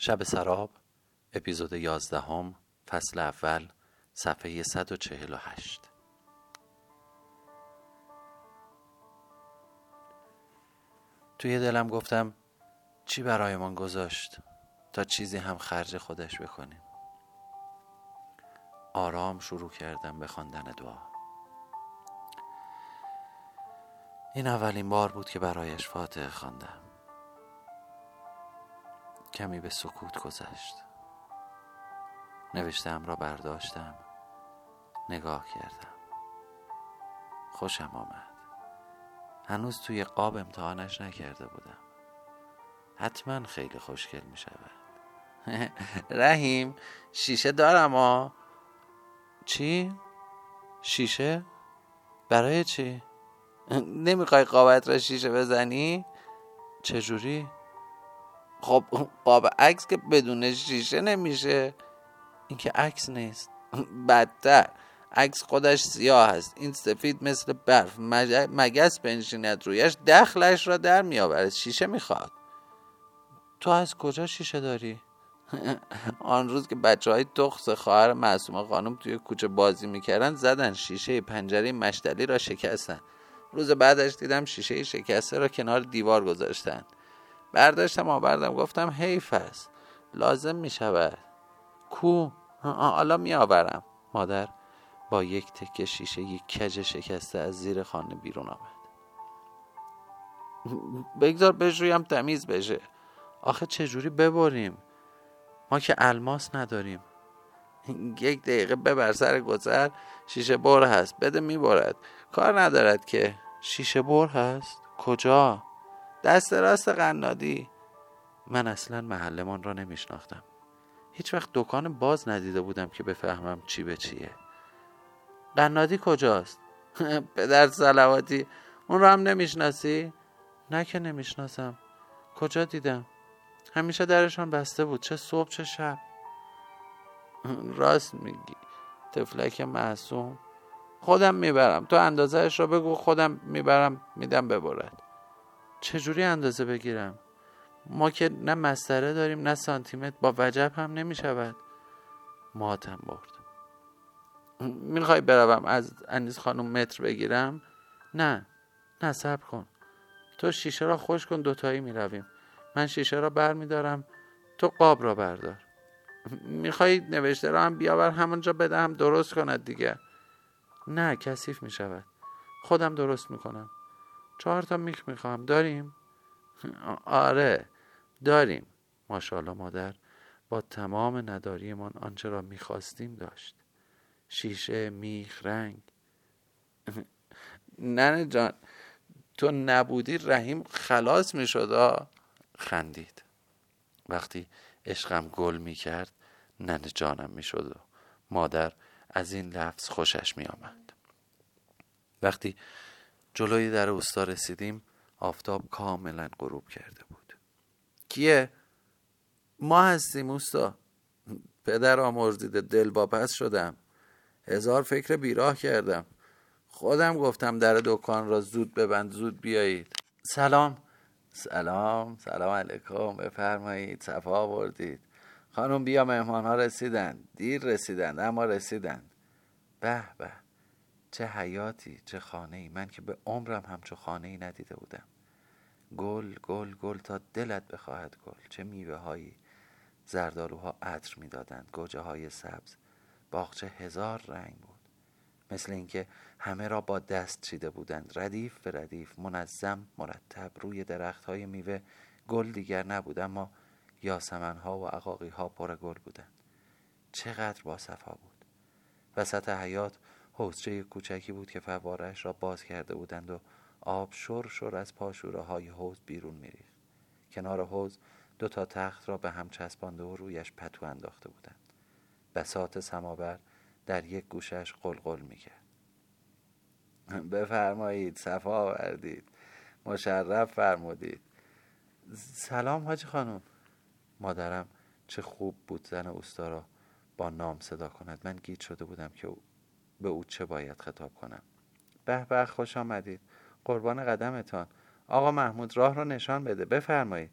شب سراب اپیزود یازدهم فصل اول صفحه 148 توی دلم گفتم چی برایمان گذاشت تا چیزی هم خرج خودش بکنیم؟ آرام شروع کردم به خواندن دعا. این اولین بار بود که برایش فاتحه خواندم. کمی به سکوت گذشت نوشتم را برداشتم نگاه کردم خوشم آمد هنوز توی قاب امتحانش نکرده بودم حتما خیلی خوشگل می شود رحیم شیشه دارم ها چی؟ شیشه؟ برای چی؟ نمی‌خوای قابت را شیشه بزنی؟ چجوری؟ خب قاب عکس که بدون شیشه نمیشه. این که عکس نیست. بدتر. عکس خودش سیاه است. این سفید مثل برف. مگس بنشیند. رویش دخلش را در میآورد. شیشه می‌خواد. تو از کجا شیشه داری؟ آن روز که بچه های تخص خواهر معصومه خانم توی کوچه بازی می‌کردن زدن شیشه پنجره مشتلی را شکستن. روز بعدش دیدم شیشه شکسته را کنار دیوار گذاشتن. برداشتم آوردم گفتم حیف است. لازم می شود. کو؟ حالا می آورم. مادر با یک تکه شیشه یک کج شکسته از زیر خانه بیرون آمد. بگذار بجویم تمیز بشه. آخه چجوری ببریم؟ ما که الماس نداریم. یک دقیقه ببر سر گذر شیشه بر هست. بده می‌برد کار ندارد که. شیشه بر هست؟ کجا؟ دست راست قنادی. من اصلا محلمان را نمیشناختم. هیچ وقت دکان باز ندیده بودم که بفهمم چی به چیه. قنادی کجاست؟ پدر سلواتی اون را هم نمی‌شناسی؟ نه که نمی‌شناسم. کجا دیدم؟ همیشه درشان بسته بود. چه صبح چه شب. راست میگی. تفلک معصوم. خودم می‌برم. تو اندازهش را بگو خودم می‌برم میدم ببرد چجوری اندازه بگیرم؟ ما که نه مسطره داریم نه سانتیمتر با وجب هم نمی شود ماتم برد. می‌خوای بروم از انیس خانم متر بگیرم؟ نه. نه صبر کن. تو شیشه را خوش کن دوتایی می‌رویم. من شیشه را بر میدارم تو قاب را بردار. می‌خوای نوشته را هم بیاور همونجا بدهم درست کند دیگه. نه کثیف می‌شود. خودم درست می‌کنم. چهار تا میخ می‌خوام داریم؟ آره داریم. ماشاءالله مادر با تمام نداریمان آنچه را می‌خواستیم داشت. شیشه میخ رنگ. ننه جان تو نبودی رحیم خلاص می‌شد خندید. وقتی عشقم گل می‌کرد ننه جانم می‌شد و مادر از این لفظ خوشش میآمد. وقتی جلوی در اوستا رسیدیم آفتاب کاملا غروب کرده بود. کیه؟ ما هستیم اوستا. پدر آمرزیده دل باپس شدم. هزار فکر بیراه کردم. خودم گفتم در دکان را زود ببند زود بیایید. سلام. سلام سلام علیکم بفرمایید صفا آوردید. خانم بیا مهمان ها رسیدن. دیر رسیدن اما رسیدن. به به. چه حیاتی چه خانه ای من که به عمرم همچو خانه ای ندیده بودم. گل گل گل تا دلت بخواهد گل. چه میوه هایی زردالوها عطر می‌دادند. گوجه های سبز. باغچه هزار رنگ بود. مثل اینکه همه را با دست چیده بودند. ردیف به ردیف منظم مرتب. روی درخت های میوه گل دیگر نبود اما یاسمن ها و عقاقی ها پر گل بودند. چقدر با صفا بود. وسط حیات حوزچه کوچکی بود که فوارش را باز کرده بودند و آب شر شر از پاشوره های حوز بیرون میریخت. کنار حوز دو تا تخت را به هم چسبانده و رویش پتو انداخته بودند. بسات سماور در یک گوشش قلقل می‌کرد. بفرمایید صفا آوردید. مشرف فرمودید. سلام حاجی خانم. مادرم چه خوب بود زن اوستا را با نام صدا کند. من گیت شده بودم که به او چه باید خطاب کنم. به به خوش آمدید. قربان قدمتان. آقا محمود راه را نشان بده. بفرمایید.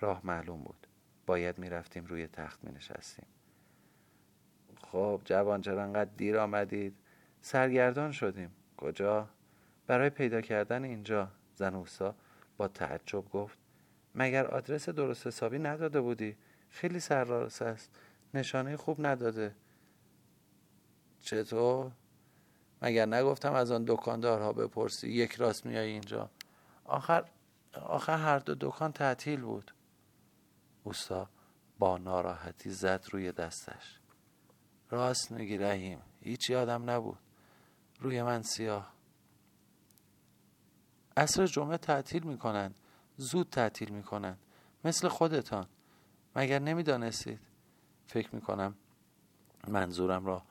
راه معلوم بود. باید می‌رفتیم روی تخت می نشستیم خب جوان چرا انقدر دیر آمدید؟ سرگردان شدیم. کجا؟ برای پیدا کردن اینجا. زن اوستا با تعجب گفت مگر آدرس درست حسابی نداده بودی؟ خیلی سرراست است. نشانه خوب نداده. چطور؟ مگر نگفتم از آن دکاندارها بپرسی؟ یک راست میای اینجا. آخر آخر هر دو دکان تعطیل بود. اوستا با ناراحتی زد روی دستش. راست میگی رحیم هیچ یادم نبود. روی من سیاه. عصر جمعه تعطیل می‌کنند. زود تعطیل می‌کنند. مثل خودتان. مگر نمی‌دانستید؟ فکر می‌کنم منظورم را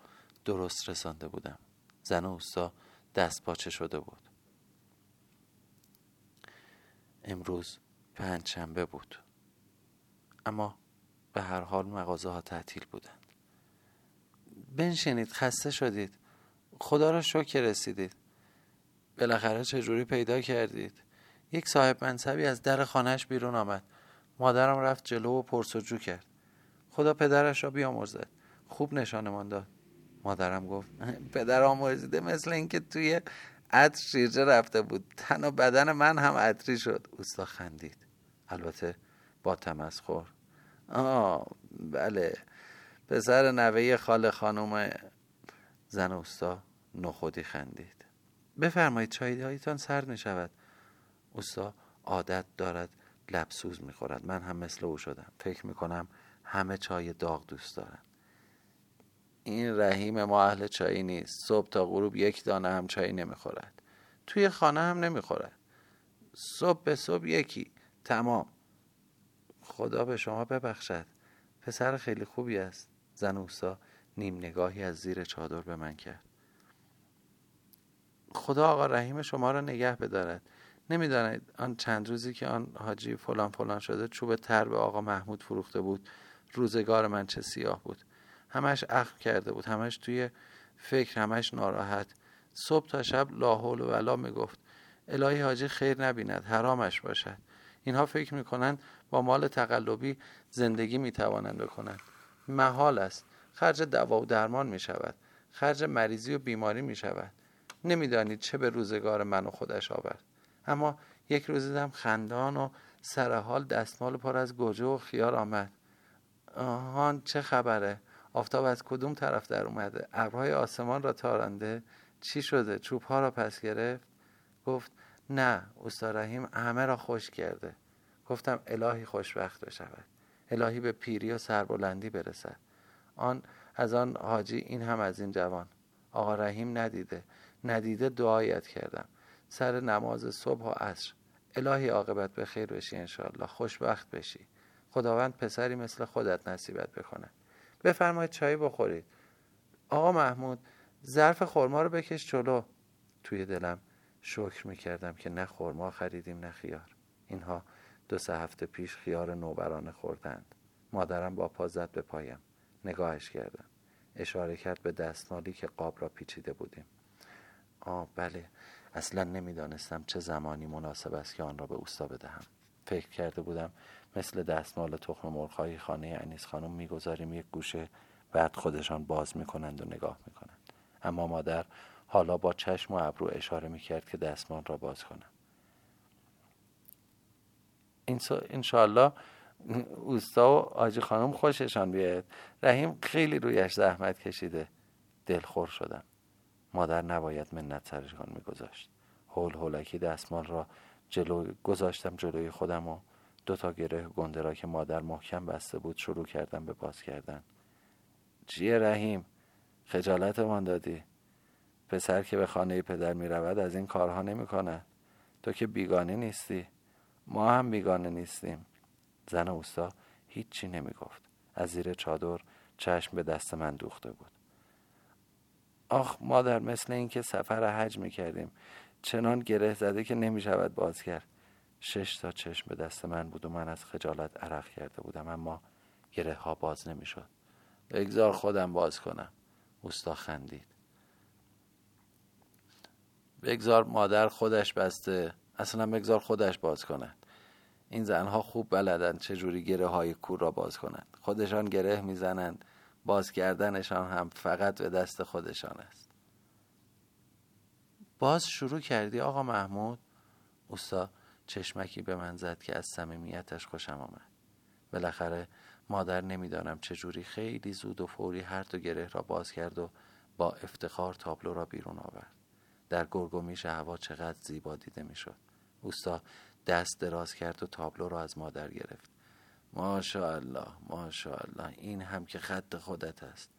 درست رسانده بودم. زن اوستا دست پاچه شده بود. امروز پنج شنبه بود. اما به هر حال مغازه ها تعطیل بودند. بنشینید خسته شدید. خدا را شکر رسیدید. بالاخره چجوری پیدا کردید؟ یک صاحب منصبی از در خانهش بیرون آمد. مادرم رفت جلو و پرسجو کرد. خدا پدرش را بیامرزد. خوب نشانمان داد. مادرم گفت پدر آمرزیده مثل اینکه توی عطر شیرجه رفته بود. تن و بدن من هم عطری شد. اوستا خندید. البته با تمسخر. آه بله. پسر نوه خاله خانم زن اوستا نخودی خندید. بفرمایید چای هایتان سرد می شود اوستا عادت دارد لبسوز می خورد من هم مثل او شدم. فکر می کنم همه چای داغ دوست دارن. این رحیم ما اهل چایی نیست. صبح تا غروب یک دانه هم چایی نمی‌خورد. توی خانه هم نمی‌خورد. صبح به صبح یکی. تمام. خدا به شما ببخشد. پسر خیلی خوبی است. زن اوسا نیم نگاهی از زیر چادر به من کرد. خدا آقا رحیم شما را نگه بدارد. نمی‌دانید آن چند روزی که آن حاجی فلان فلان شده چوب تر به آقا محمود فروخته بود. روزگار من چه سیاه بود. همش اخم کرده بود همش توی فکر همش ناراحت. صبح تا شب لا حول و ولا می‌گفت الهی حاجی خیر نبیند حرامش باشد. اینها فکر می‌کنند با مال تقلبی زندگی می‌توانند بکنند. محال است. خرج دوا و درمان می شود خرج مریضی و بیماری می شود نمی‌دانید چه به روزگار من و خودش آورد. اما یک روز دیدم خندان و سرحال دستمال پر از گوجه و خیار آمد. آهان چه خبره؟ آفتاب از کدوم طرف در اومده؟ ابرهای آسمان را تارنده. چی شده؟ چوب ها را پس گرفت. گفت نه استاد رحیم همه را خوش کرده. گفتم الهی خوشبخت بشود. الهی به پیری و سربلندی برسد. آن از آن حاجی این هم از این جوان. آقا رحیم ندیده. ندیده دعایت کردم. سر نماز صبح و عصر. الهی عاقبت به خیر بشی انشاءالله. خوشبخت بشی. خداوند پسری مثل خودت نصیبت بکنه. بفرمایید چای بخورید. آقا محمود ظرف خورما رو بکش جلو. توی دلم شکر می‌کردم که نه خورما خریدیم نه خیار. اینها دو سه هفته پیش خیار نوبرانه خوردند. مادرم با پا زد به پایم. نگاهش کردم. اشاره کرد به دستمالی که قاب را پیچیده بودیم. آه بله. اصلا نمی‌دانستم چه زمانی مناسب است که آن را به اوستا بدهم. فکر کرده بودم مثل دستمال تخم مرغهای خانه انیس خانم می‌گذاریم یک گوشه بعد خودشان باز می‌کنند و نگاه می‌کنند. اما مادر حالا با چشم و ابرو اشاره می‌کرد که دستمال را باز کنم. انشاءالله اوستا و آجی خانم خوششان بیاید رحیم خیلی رویش زحمت کشیده. دلخور شدم. مادر نباید منت سرشان میگذاشت. هول هولکی دستمال را جلو گذاشتم جلوی خودم و دو تا گره گنده را که مادر محکم بسته بود شروع کردم به باز کردن. چیه رحیم؟ خجالتمان دادی. پسر که به خانه پدر می رود از این کارها نمی کنه. تو که بیگانه نیستی. ما هم بیگانه نیستیم. زن اوستا هیچی نمی گفت. از زیر چادر چشم به دست من دوخته بود. آخ مادر مثل اینکه سفر حج می کردیم. چنان گره زده که نمی شود باز کرد. شش تا چشم به دست من بود و من از خجالت عرق کرده بودم اما گره ها باز نمی شد بگذار خودم باز کنم. اوستا خندید. بگذار مادر خودش بسته. اصلا بگذار خودش باز کند. این زنها خوب بلدن چجوری گره های کور را باز کنند. خودشان گره می‌زنند. باز کردنشان هم فقط به دست خودشان است. باز شروع کردی آقا محمود؟ اوستا چشمکی به من زد که از صمیمیتش خوشم آمد. بالاخره مادر نمی‌دانم چجوری خیلی زود و فوری هر دو گره را باز کرد و با افتخار تابلو را بیرون آورد. در گرگومیش هوا چقدر زیبا دیده می‌شد. اوستا دست دراز کرد و تابلو را از مادر گرفت. ماشاءالله ماشاءالله این هم که خط خودت است.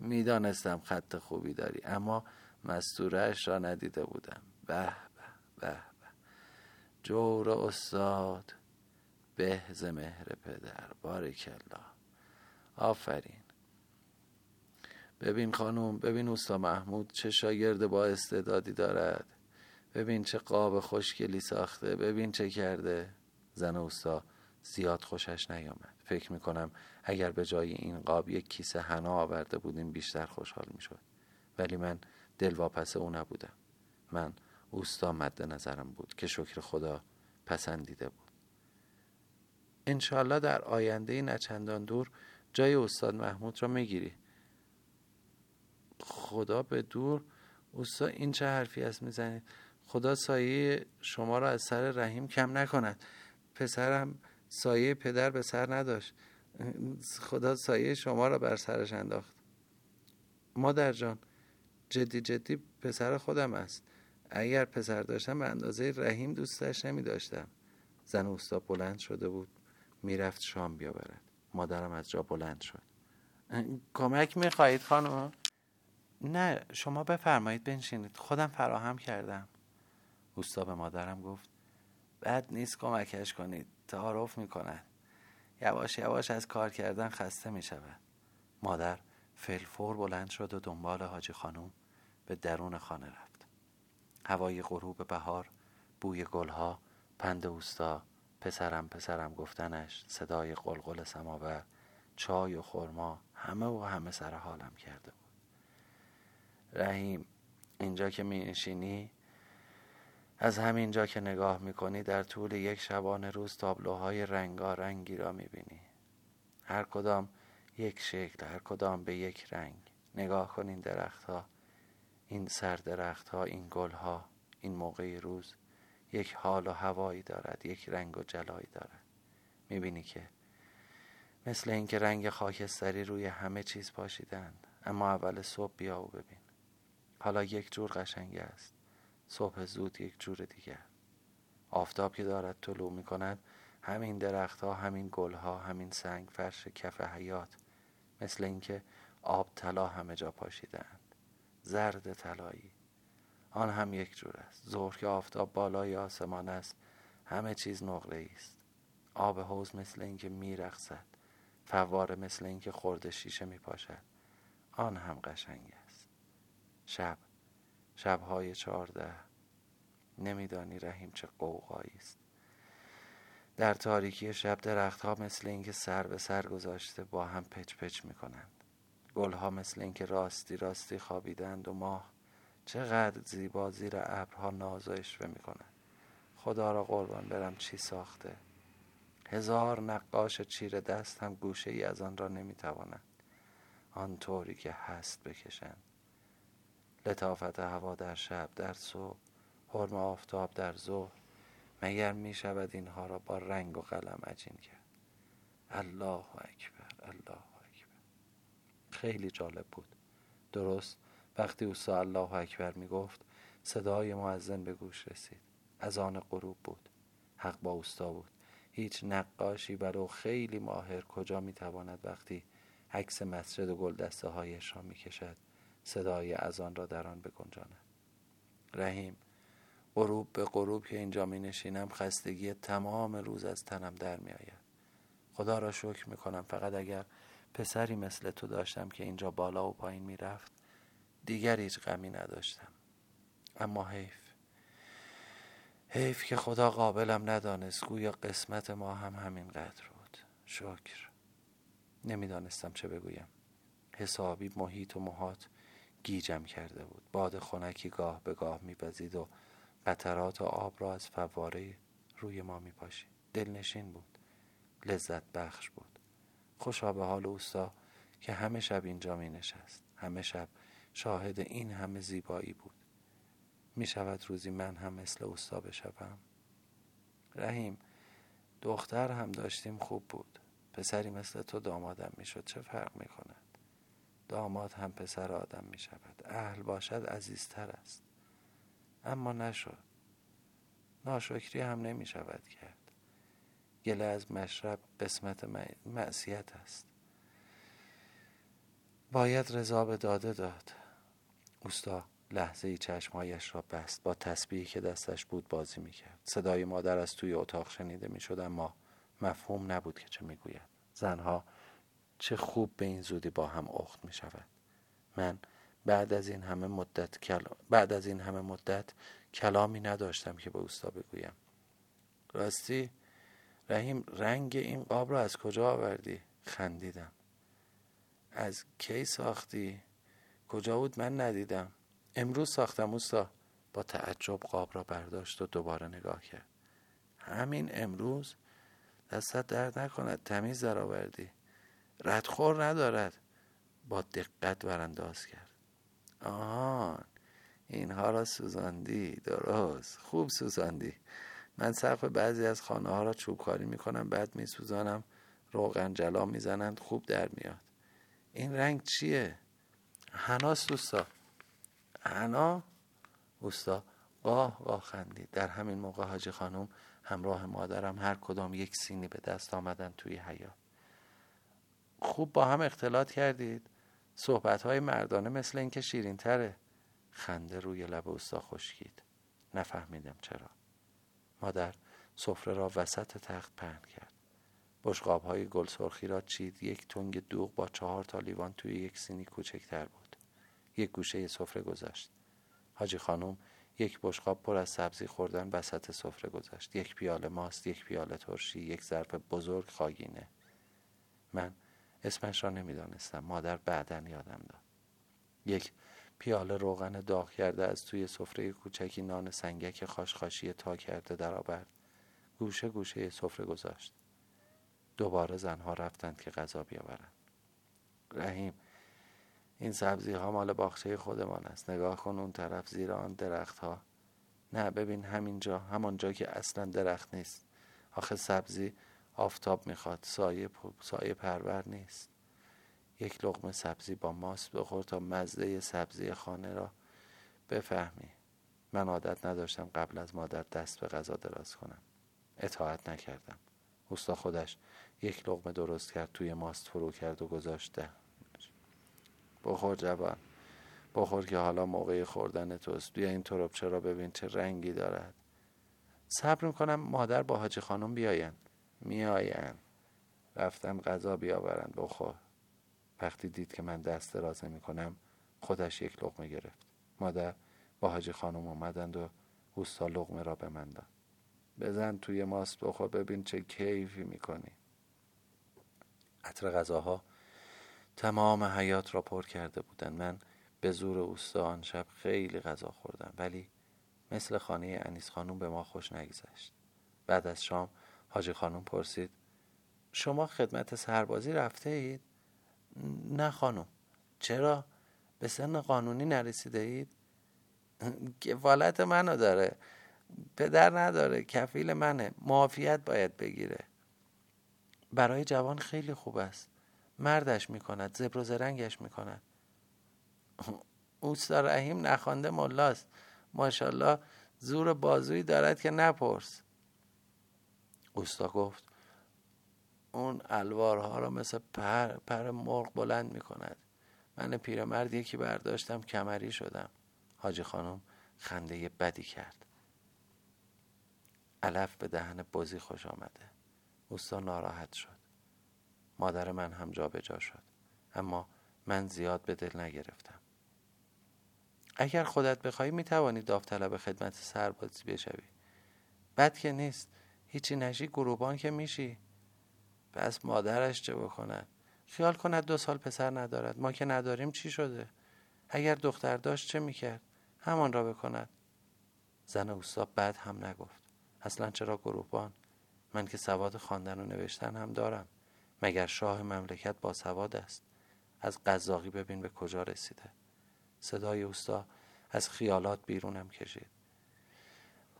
می‌دانستم خط خوبی داری اما مستورش را ندیده بودم. به به به جور استاد. به مهر پدر بارکالله آفرین. ببین خانم ببین اوستا محمود چه شاگرد با استعدادی دارد. ببین چه قاب خوشگلی ساخته. ببین چه کرده. زن اوستا زیاد خوشش نیامد. فکر می‌کنم اگر به جای این قاب یک کیسه حنا آورده بودیم بیشتر خوشحال می‌شد. ولی من دلواپس او نبودم. من اوستا مد نظرم بود که شکر خدا پسندیده بود. انشالله در آینده نچندان دور جای استاد محمود را می‌گیری. خدا به دور. استاد این چه حرفی است می‌زنید؟ خدا سایه شما را از سر رحیم کم نکند. پسرم سایه پدر به سر نداشت. خدا سایه شما را بر سرش انداخت. مادر جان جدی جدی پسر خودم است. اگر پسر داشتم به اندازه رحیم دوستش نمی داشتم زن اوستا بلند شده بود می‌رفت شام بیاورد. مادرم از جا بلند شد. کمک می‌خواهید خانم؟ نه شما بفرمایید بنشینید. خودم فراهم کردم. اوستا به مادرم گفت بد نیست کمکش کنید. تعارف می‌کند. یواش یواش از کار کردن خسته می‌شود. مادر فلفور بلند شد و دنبال حاجی خانم به درون خانه رفت. هوای غروب بهار بوی گلها پند اوستا پسرم پسرم گفتنش صدای قلقل سماور چای و خرما همه و همه سر حالم کرده بود. رحیم اینجا که می نشینی از همینجا که نگاه می‌کنی در طول یک شبانه روز تابلوهای رنگارنگی را می‌بینی. هر کدام یک شکل هر کدام به یک رنگ. نگاه کن این درختها. این سر درختها این گلها این موقع روز یک حال و هوایی دارد یک رنگ و جلایی دارد. می‌بینی که مثل اینکه رنگ خاکستری روی همه چیز پاشیدند اما اول صبح بیا و ببین. حالا یک جور قشنگ است. صبح زود یک جور دیگر آفتاب که دارد طلوع می کند همین درختها همین گلها همین سنگ فرش کف حیات مثل اینکه آب طلا همه جا پاشیدند زرد طلایی. آن هم یک جور است. ظهر که آفتاب بالای آسمان است همه چیز نقره است. آب حوز مثل اینکه میرقصد فواره مثل اینکه خورده شیشه می پاشد آن هم قشنگ است. شب شبهای چهارده. نمیدانی رحیم چه قوقایی است. در تاریکی شب درختها مثل اینکه سر به سر گذاشته با هم پچ پچ می کنند گلها مثل اینکه راستی راستی خوابیدند و ماه چقدر زیبا زیر ابرها ناز و اشوه می‌کنه خدا را قربان برم چی ساخته؟ هزار نقاش چیر دست هم گوشه ای از آن را نمی‌توانند. آن طوری که هست بکشند. لطافت هوا در شب در صبح حرم آفتاب در ظهر. مگر می شود اینها را با رنگ و قلم عجین کرد؟ الله اکبر الله خیلی جالب بود. درست؟ وقتی او الله اکبر می گفت صدای معزن به گوش رسید. از آن غروب بود. حق با اوستا بود. هیچ نقاشی برو خیلی ماهر کجا می تواند وقتی عکس مسجد و گلدسته هایش را می کشد صدای از آن را در آن بگنجاند. رحیم غروب به غروب که اینجا می نشینم خستگی تمام روز از تنم در می آید خدا را شکر می کنم فقط اگر پسری مثل تو داشتم که اینجا بالا و پایین می رفت دیگر هیچ غمی نداشتم. اما حیف. حیف که خدا قابلم ندانست گویا قسمت ما هم همینقدر بود. شکر. نمی‌دانستم چه بگویم. حسابی محیط و محات گیجم کرده بود. باد خنکی گاه به گاه میپزید و قطرات آب را از فواره روی ما میپاشید. دلنشین بود. لذت بخش بود. خوشا به حال اوستا که همه شب اینجا می نشست. همه شب شاهد این همه زیبایی بود. می شود روزی من هم مثل اوستا بشوم. رحیم دختر هم داشتیم خوب بود. پسری مثل تو دامادم می شد. چه فرق می کند؟ داماد هم پسر آدم می شود. اهل باشد عزیزتر است. اما نشد. ناشکری هم نمی شود کرد. گله از مشرب قسمت معصیت است. باید رضا به داده داد. اوستا لحظه ای چشمهایش را بست. با تسبیحی که دستش بود بازی می‌کرد. صدای مادر از توی اتاق شنیده می‌شد اما مفهوم نبود که چه می‌گوید. زنها چه خوب به این زودی با هم اخت می شود من بعد از این همه مدت کل... بعد از این همه مدت کلامی نداشتم که به اوستا بگویم. راستی؟ رحیم رنگ این قاب را از کجا آوردی؟ خندیدم. از کی ساختی؟ کجا بود؟ من ندیدم. امروز ساختم اوستا. با تعجب قاب را برداشت و دوباره نگاه کرد. همین امروز؟ دستت درد نکند تمیز در آوردی. ردخور ندارد. با دقت برانداز کرد. آهان اینها را سوزاندی. درست. خوب سوزاندی. من سقف بعضی از خانه ها را چوبکاری می‌کنم بعد میسوزانم روغن جلا می‌زنند خوب در میاد. این رنگ چیه؟ هناست دوستا هنا اوستا. قاه قاه خندید. در همین موقع حاجی خانم همراه مادرم هر کدام یک سینی به دست آمدن توی حیات خوب با هم اختلاط کردید. صحبت های مردانه مثل اینکه شیرین تره خنده روی لب اوستا خشکید. نفهمیدم چرا. مادر سفره را وسط تخت پهن کرد. بشقاب های گل سرخی را چید. یک تنگ دوغ با چهار تا لیوان توی یک سینی کوچکتر بود. یک گوشه سفره گذاشت. حاجی خانم یک بشقاب پر از سبزی خوردن وسط سفره گذاشت. یک پیاله ماست یک پیاله ترشی یک ظرف بزرگ خاگینه. من اسمش را نمی‌دانستم. مادر بعدا یادم داد. یک پیاله روغن داغ کرده از توی سفره کوچکی نان سنگک خاشخاشی تا کرده درآورد گوشه گوشه سفره گذاشت. دوباره زنها رفتند که غذا بیاورند. رحیم این سبزی ها مال باخچه خودمان است. نگاه کن اون طرف زیر آن درخت ها نه ببین همینجا همانجا که اصلا درخت نیست. آخه سبزی آفتاب می‌خواد. سایه, سایه پرور نیست. یک لغمه سبزی با ماست بخور تا مزه سبزی خانه را بفهمی. من عادت نداشتم قبل از مادر دست به غذا دراز کنم. اطاعت نکردم. اوستا خودش یک لغمه درست کرد توی ماست فرو کرد و گذاشته. بخور جوان. بخور که حالا موقع خوردن توست. بیا این تربچه چرا ببین چه رنگی دارد. صبر می‌کنم مادر با حاجی خانم بیاین. میاین رفتن غذا بیاورند. بخور. وقتی دید که من دست دراز نمی کنم خودش یک لغمه گرفت. مادر با حاجی خانم اومدند و اوستا لغمه را به من داد بزن توی ماست بخور ببین چه کیفی می‌کنی. عطر غذاها تمام حیات را پر کرده بودن من به زور اوستا آن شب خیلی غذا خوردم ولی مثل خانه انیس خانوم به ما خوش نگذشت. بعد از شام حاجی خانوم پرسید شما خدمت سربازی رفته اید؟ نه خانم. چرا؟ به سن قانونی نرسیده اید؟ کفالت منو داره. پدر نداره کفیل منه. معافیت باید بگیره. برای جوان خیلی خوب است. مردش می‌کند زبر و زرنگش می‌کند. اوستا رحیم نخوانده ملاست. ماشاءالله زور بازویی دارد که نپرس. اوستا گفت اون الوارها را مثل پر, پر مرغ بلند می‌کند. من پیرمرد یکی برداشتم کمری شدم. حاجی خانم خنده بدی کرد. علف به دهن بازی خوش آمده. اوستا ناراحت شد. مادر من هم جا به جا شد. اما من زیاد به دل نگرفتم. اگر خودت بخوای می‌توانی داوطلب خدمت سربازی بشوی. بد که نیست. هیچی نشی گروبان که میشی. پس مادرش چه بکند خیال کند دو سال پسر ندارد. ما که نداریم چی شده؟ اگر دختر داشت چه می‌کرد؟ همان را بکند. زن اوستا بد هم نگفت. اصلا چرا گروبان من که سواد خواندن و نوشتن هم دارم. مگر شاه مملکت با سواد است؟ از قزاقی ببین به کجا رسیده. صدای اوستا از خیالات بیرونم کشید.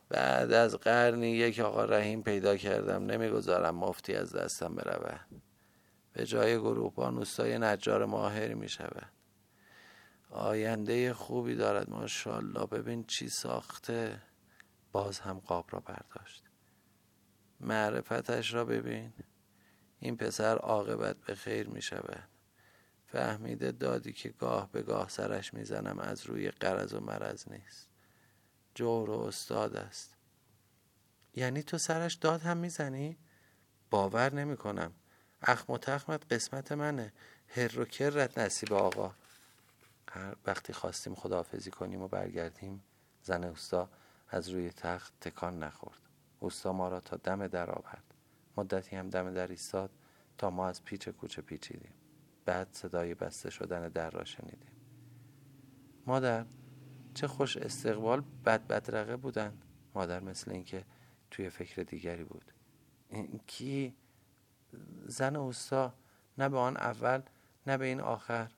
بعد از قرنی یک آقا رحیم پیدا کردم. نمی‌گذارم مفتی از دستم برود. به جای گروپان اوستای نجار ماهری می شود آینده خوبی دارد ماشاءالله. ببین چی ساخته. باز هم قاب را برداشت. معرفتش را ببین. این پسر عاقبت به خیر می شود فهمیده دادی که گاه به گاه سرش می‌زنم از روی قرض و مرض نیست. جور و استاد است. یعنی تو سرش داد هم می‌زنی؟ باور نمی کنم اخم و تخمت قسمت منه. هر و کرت نصیب آقا. هر وقتی خواستیم خداحافظی کنیم و برگردیم زن اوستا از روی تخت تکان نخورد. اوستا ما را تا دم در آورد. مدتی هم دم در ایستاد تا ما از پیچ کوچه پیچیدیم. بعد صدای بسته شدن در را شنیدیم. مادر چه خوش استقبال بد بدرقه بودن. مادر مثل اینکه توی فکر دیگری بود. این کی زن اوستا نه به آن اول نه به این آخر.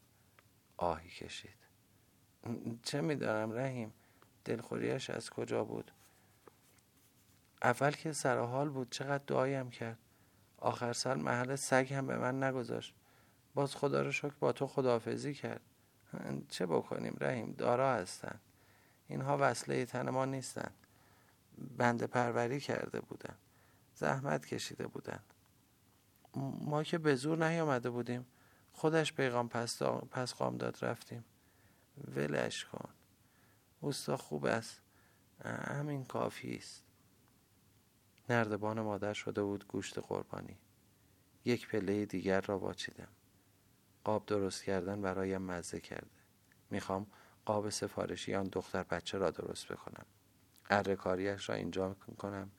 آهی کشید. چه می‌دانم رحیم؟ دلخوریش از کجا بود؟ اول که سر حال بود چقدر دعایم کرد. آخر سر محل سگ هم به من نگذاشت. باز خدا رو شکر با تو خداحافظی کرد. چه بکنیم رحیم؟ دارا هستن. اینها وصله تن ما نیستن. بنده پروری کرده بودن. زحمت کشیده بودن. ما که به زور نیامده بودیم. خودش پیغام پس, پس قام داد رفتیم. ولش کن. اوستا خوب است. همین کافی است. نردبان مادر شده بود گوشت قربانی. یک پله دیگر را باچیدم قاب درست کردن برایم مزه کرده. می‌خوام قاب سفارشی آن دختر بچه را درست بکنم اره را اینجا کنم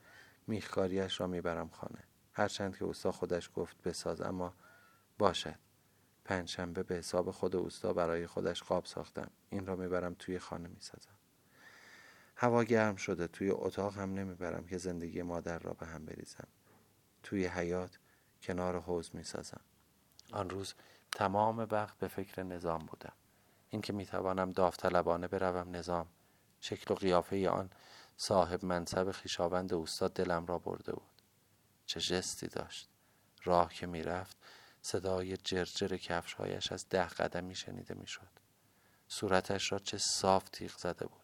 میخکاریش را می‌برم خانه. هرچند که اوستا خودش گفت بساز اما باشد. پنجشنبه به حساب خود اوستا برای خودش قاب ساختم. این را می‌برم توی خانه می‌سازم. هوا گرم شده توی اتاق هم نمی‌برم که زندگی مادر را به هم بریزم. توی حیات کنار حوز می‌سازم. آن روز تمام وقت به فکر نظام بودم. اینکه می‌توانم داوطلبانه بروم نظام. شکل و قیافه آن صاحب منصب خیشاوند استاد دلم را برده بود. چه جستی داشت. راه که می‌رفت صدای جرجر کفشهایش از ده قدمی شنیده می‌شد. صورتش را چه صاف تیغ زده بود.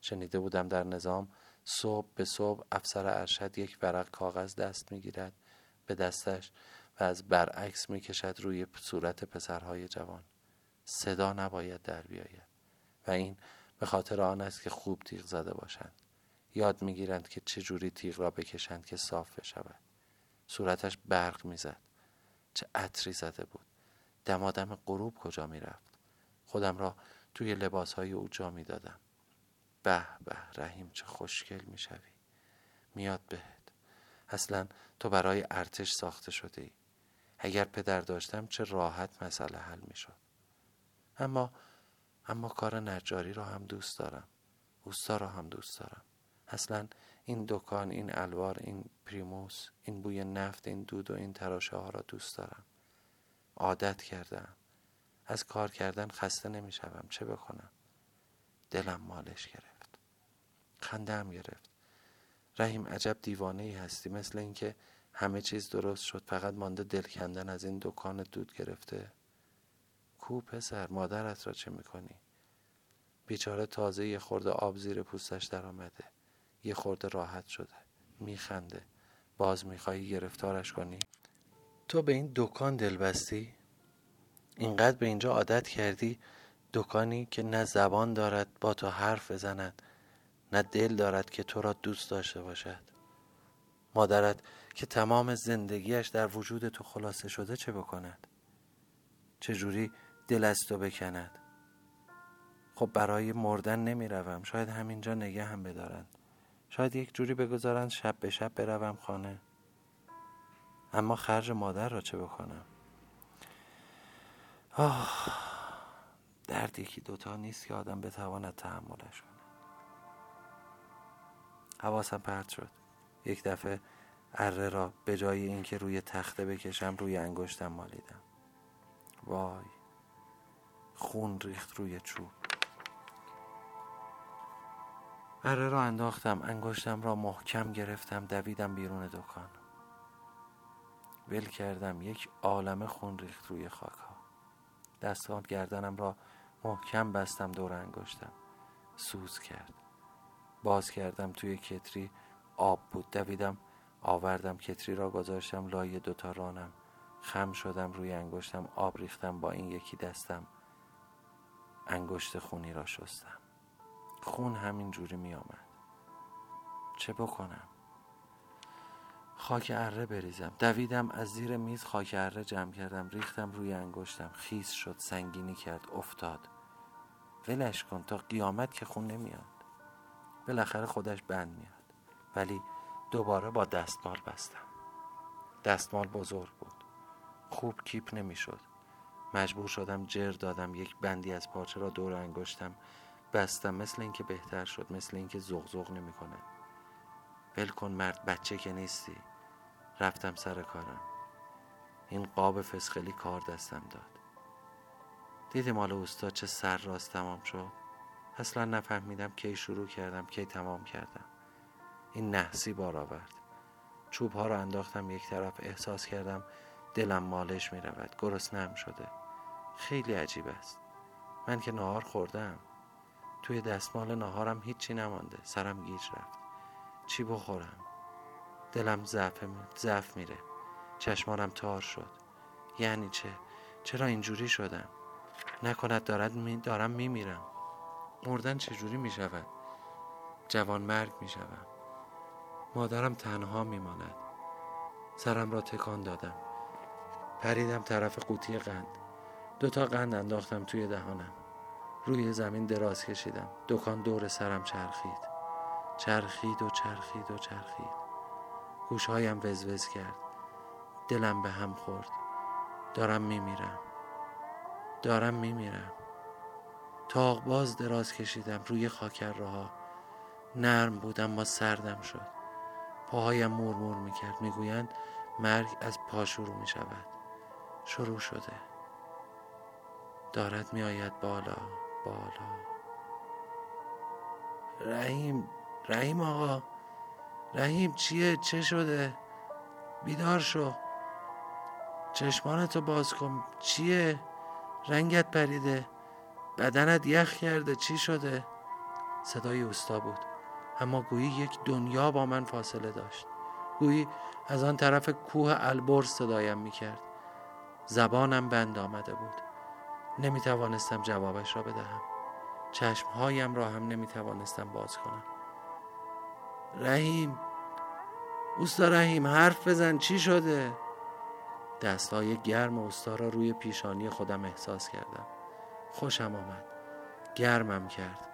شنیده بودم در نظام صبح به صبح افسر ارشد یک ورق کاغذ دست می‌گیرد به دستش و از برعکس می‌کشد روی صورت پسرهای جوان. صدا نباید در بیاید. و این به خاطر آن است که خوب تیغ زده باشند. یاد می‌گیرند که چجوری تیغ را بکشند که صاف بشود. صورتش برق می‌زد. چه عطری زده بود. دمادم غروب کجا می‌رفت؟ خودم را توی لباسهای او جا می‌دادم. به به رحیم چه خوشگل می‌شوی. میاد بهت. اصلا تو برای ارتش ساخته شده ای اگر پدر داشتم چه راحت مسئله حل می‌شد. اما اما کار نجاری را هم دوست دارم. اوستا را هم دوست دارم. اصلا این دکان این الوار این پریموس این بوی نفت این دود و این تراشه ها را دوست دارم. عادت کردم. از کار کردن خسته نمی‌شوم. چه بکنم؟ دلم مالش گرفت. خنده هم گرفت. رحیم عجب دیوانه ای هستی. مثل اینکه همه چیز درست شد. فقط مانده دل کندن از این دکان دود گرفته. کو پسر مادرت را چه می‌کنی؟ بیچاره تازه یه خورده آب زیر پوستش در آمده یه خورده راحت شده. میخنده. باز میخوایی گرفتارش کنی؟ تو به این دکان دل بستی اینقدر به اینجا عادت کردی دکانی که نه زبان دارد با تو حرف بزند نه دل دارد که تو را دوست داشته باشد. مادرت که تمام زندگیش در وجود تو خلاصه شده چه بکند؟ چجوری دل از تو بکند. خب برای مردن نمی روم شاید همینجا نگه هم بدارند. شاید یک جوری بگذارند شب به شب بروم خانه. اما خرج مادر را چه بکنم؟ آه دردی که دوتا نیست که آدم بتواند تحملش کنه حواسم پرت شد. یک دفعه اره را به جای اینکه روی تخته بکشم روی انگشتم مالیدم. وای. خون ریخت روی چوب. اره را انداختم انگشتم را محکم گرفتم دویدم بیرون دکان. ول کردم یک عالم خون ریخت روی خاک ها دستان گردنم را محکم بستم دور انگشتم. سوز کرد. باز کردم توی کتری آب بود. دویدم آوردم کتری را گذاشتم لای دوتا رانم. خم شدم روی انگشتم آب ریختم با این یکی دستم. انگشت خونی را شستم. خون همین جوری می آمد. چه بکنم؟ خاک اره بریزم. دویدم از زیر میز خاک اره جمع کردم ریختم روی انگشتم. خیس شد سنگینی کرد افتاد. ولش کن تا قیامت که خون نمیاد. بالاخره خودش بند میاد. ولی دوباره با دستمال بستم. دستمال بزرگ بود. خوب کیپ نمی‌شد. مجبور شدم جر دادم یک بندی از پارچه را دور انگشتم. بستم مثل اینکه بهتر شد مثل اینکه زغزغ نمی‌کنه. ول کن مرد بچه که نیستی. رفتم سر کارم. این قاب فسخلی کار دستم داد. دیدی مال اوستا چه سر راست تمام شد؟ اصلا نفهمیدم کی شروع کردم کی تمام کردم. این نحسی بار آورد. چوب ها را انداختم یک طرف احساس کردم دلم مالش می رود گرسنم شده. خیلی عجیب است. من که نهار خوردم. توی دستمال نهارم هیچی نمانده. سرم گیج رفت. چی بخورم؟ دلم ضعف ضعف میره. چشمانم تار شد. یعنی چه؟ چرا اینجوری شدم؟ نکند دارد می دارم میمیرم. مردن چجوری می‌شود؟ جوان مرگ می‌شوم مادرم تنها میماند. سرم را تکان دادم. پریدم طرف قوطی قند. دوتا قند انداختم توی دهانم. روی زمین دراز کشیدم. دکان دور سرم چرخید. چرخید و چرخید و چرخید. گوشهایم وزوز کرد. دلم به هم خورد. دارم میمیرم. دارم میمیرم. تاق باز دراز کشیدم. روی خاکر راه نرم بودم ما سردم شد. پاهایم مرمور می‌کرد. می‌گویند مرگ از پا شروع می‌شود. شروع شده. دارد میآید بالا بالا. رحیم رحیم آقا. رحیم چیه؟ چه شده؟ بیدار شو. چشمانتو باز کن. چیه؟ رنگت پریده. بدنت یخ کرده. چی شده؟ صدای اوستا بود. اما گویی یک دنیا با من فاصله داشت. گویی از آن طرف کوه البرز صدایم می‌کرد. زبانم بند آمده بود. نمی توانستم جوابش را بدهم. چشمهایم را هم نمی توانستم باز کنم. رحیم اوستا رحیم حرف بزن چی شده؟ دستهای گرم اوستا را روی پیشانی خودم احساس کردم. خوشم آمد. گرمم کرد.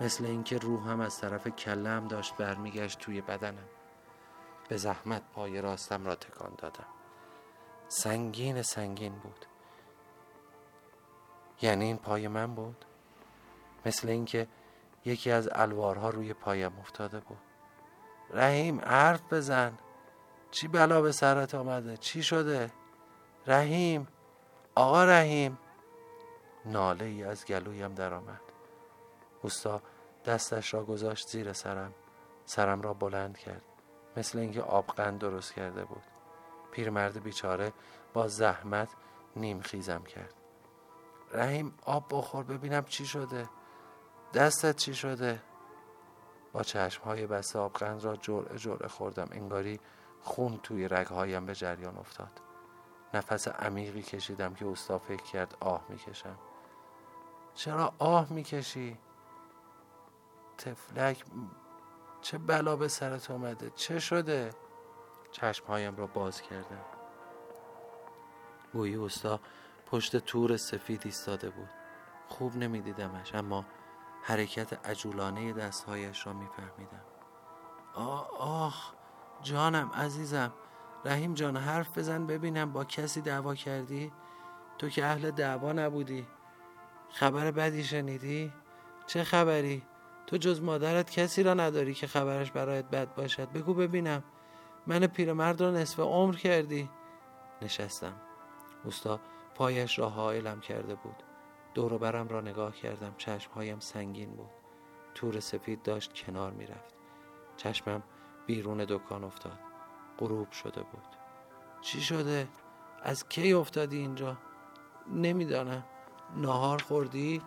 مثل اینکه روحم از طرف کلم داشت برمیگشت توی بدنم. به زحمت پای راستم را تکان دادم. سنگین سنگین بود. یعنی این پای من بود؟ مثل اینکه یکی از الوارها روی پایم افتاده بود. رحیم حرف بزن. چی بلا به سرت آمده؟ چی شده؟ رحیم آقا رحیم. ناله ای از گلویم درآمد اوستا دستش را گذاشت زیر سرم. سرم را بلند کرد. مثل اینکه آبقند درست کرده بود. پیرمرد بیچاره با زحمت نیم خیزم کرد. رحیم آب بخور ببینم چی شده. دستت چی شده؟ با چشمهای بسته آبقند را جرعه جرعه خوردم. انگاری خون توی رگهایم به جریان افتاد. نفس عمیقی کشیدم که اوستا فکر کرد آه می‌کشم. چرا آه می‌کشی؟ تفلک چه بلا به سرت اومده؟ چه شده؟ چشمهایم را باز کردم. گویی اوستا پشت تور سفید ایستاده بود. خوب نمیدیدمش اما حرکت عجولانه دستهایش را میفهمیدم. آه آخ جانم عزیزم رحیم جان حرف بزن ببینم با کسی دعوا کردی؟ تو که اهل دعوا نبودی. خبر بدی شنیدی؟ چه خبری؟ تو جز مادرت کسی را نداری که خبرش برایت بد باشد. بگو ببینم. من پیرمرد را نصف عمر کردی. نشستم. اوستا پایش را حائلم کرده بود دور برم را نگاه کردم چشمهایم سنگین بود تور سفید داشت کنار می‌رفت چشمم بیرون دکان افتاد غروب شده بود چی شده؟ از کی افتادی اینجا؟ نمی‌دانم نهار خوردی؟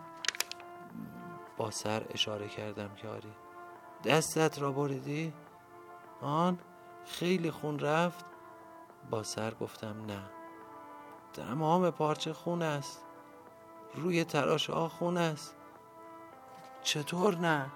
با سر اشاره کردم که آری دستت را بریدی؟ آن خیلی خون رفت؟ با سر گفتم نه تمام پارچه خون است روی تراش ها خون است چطور نه؟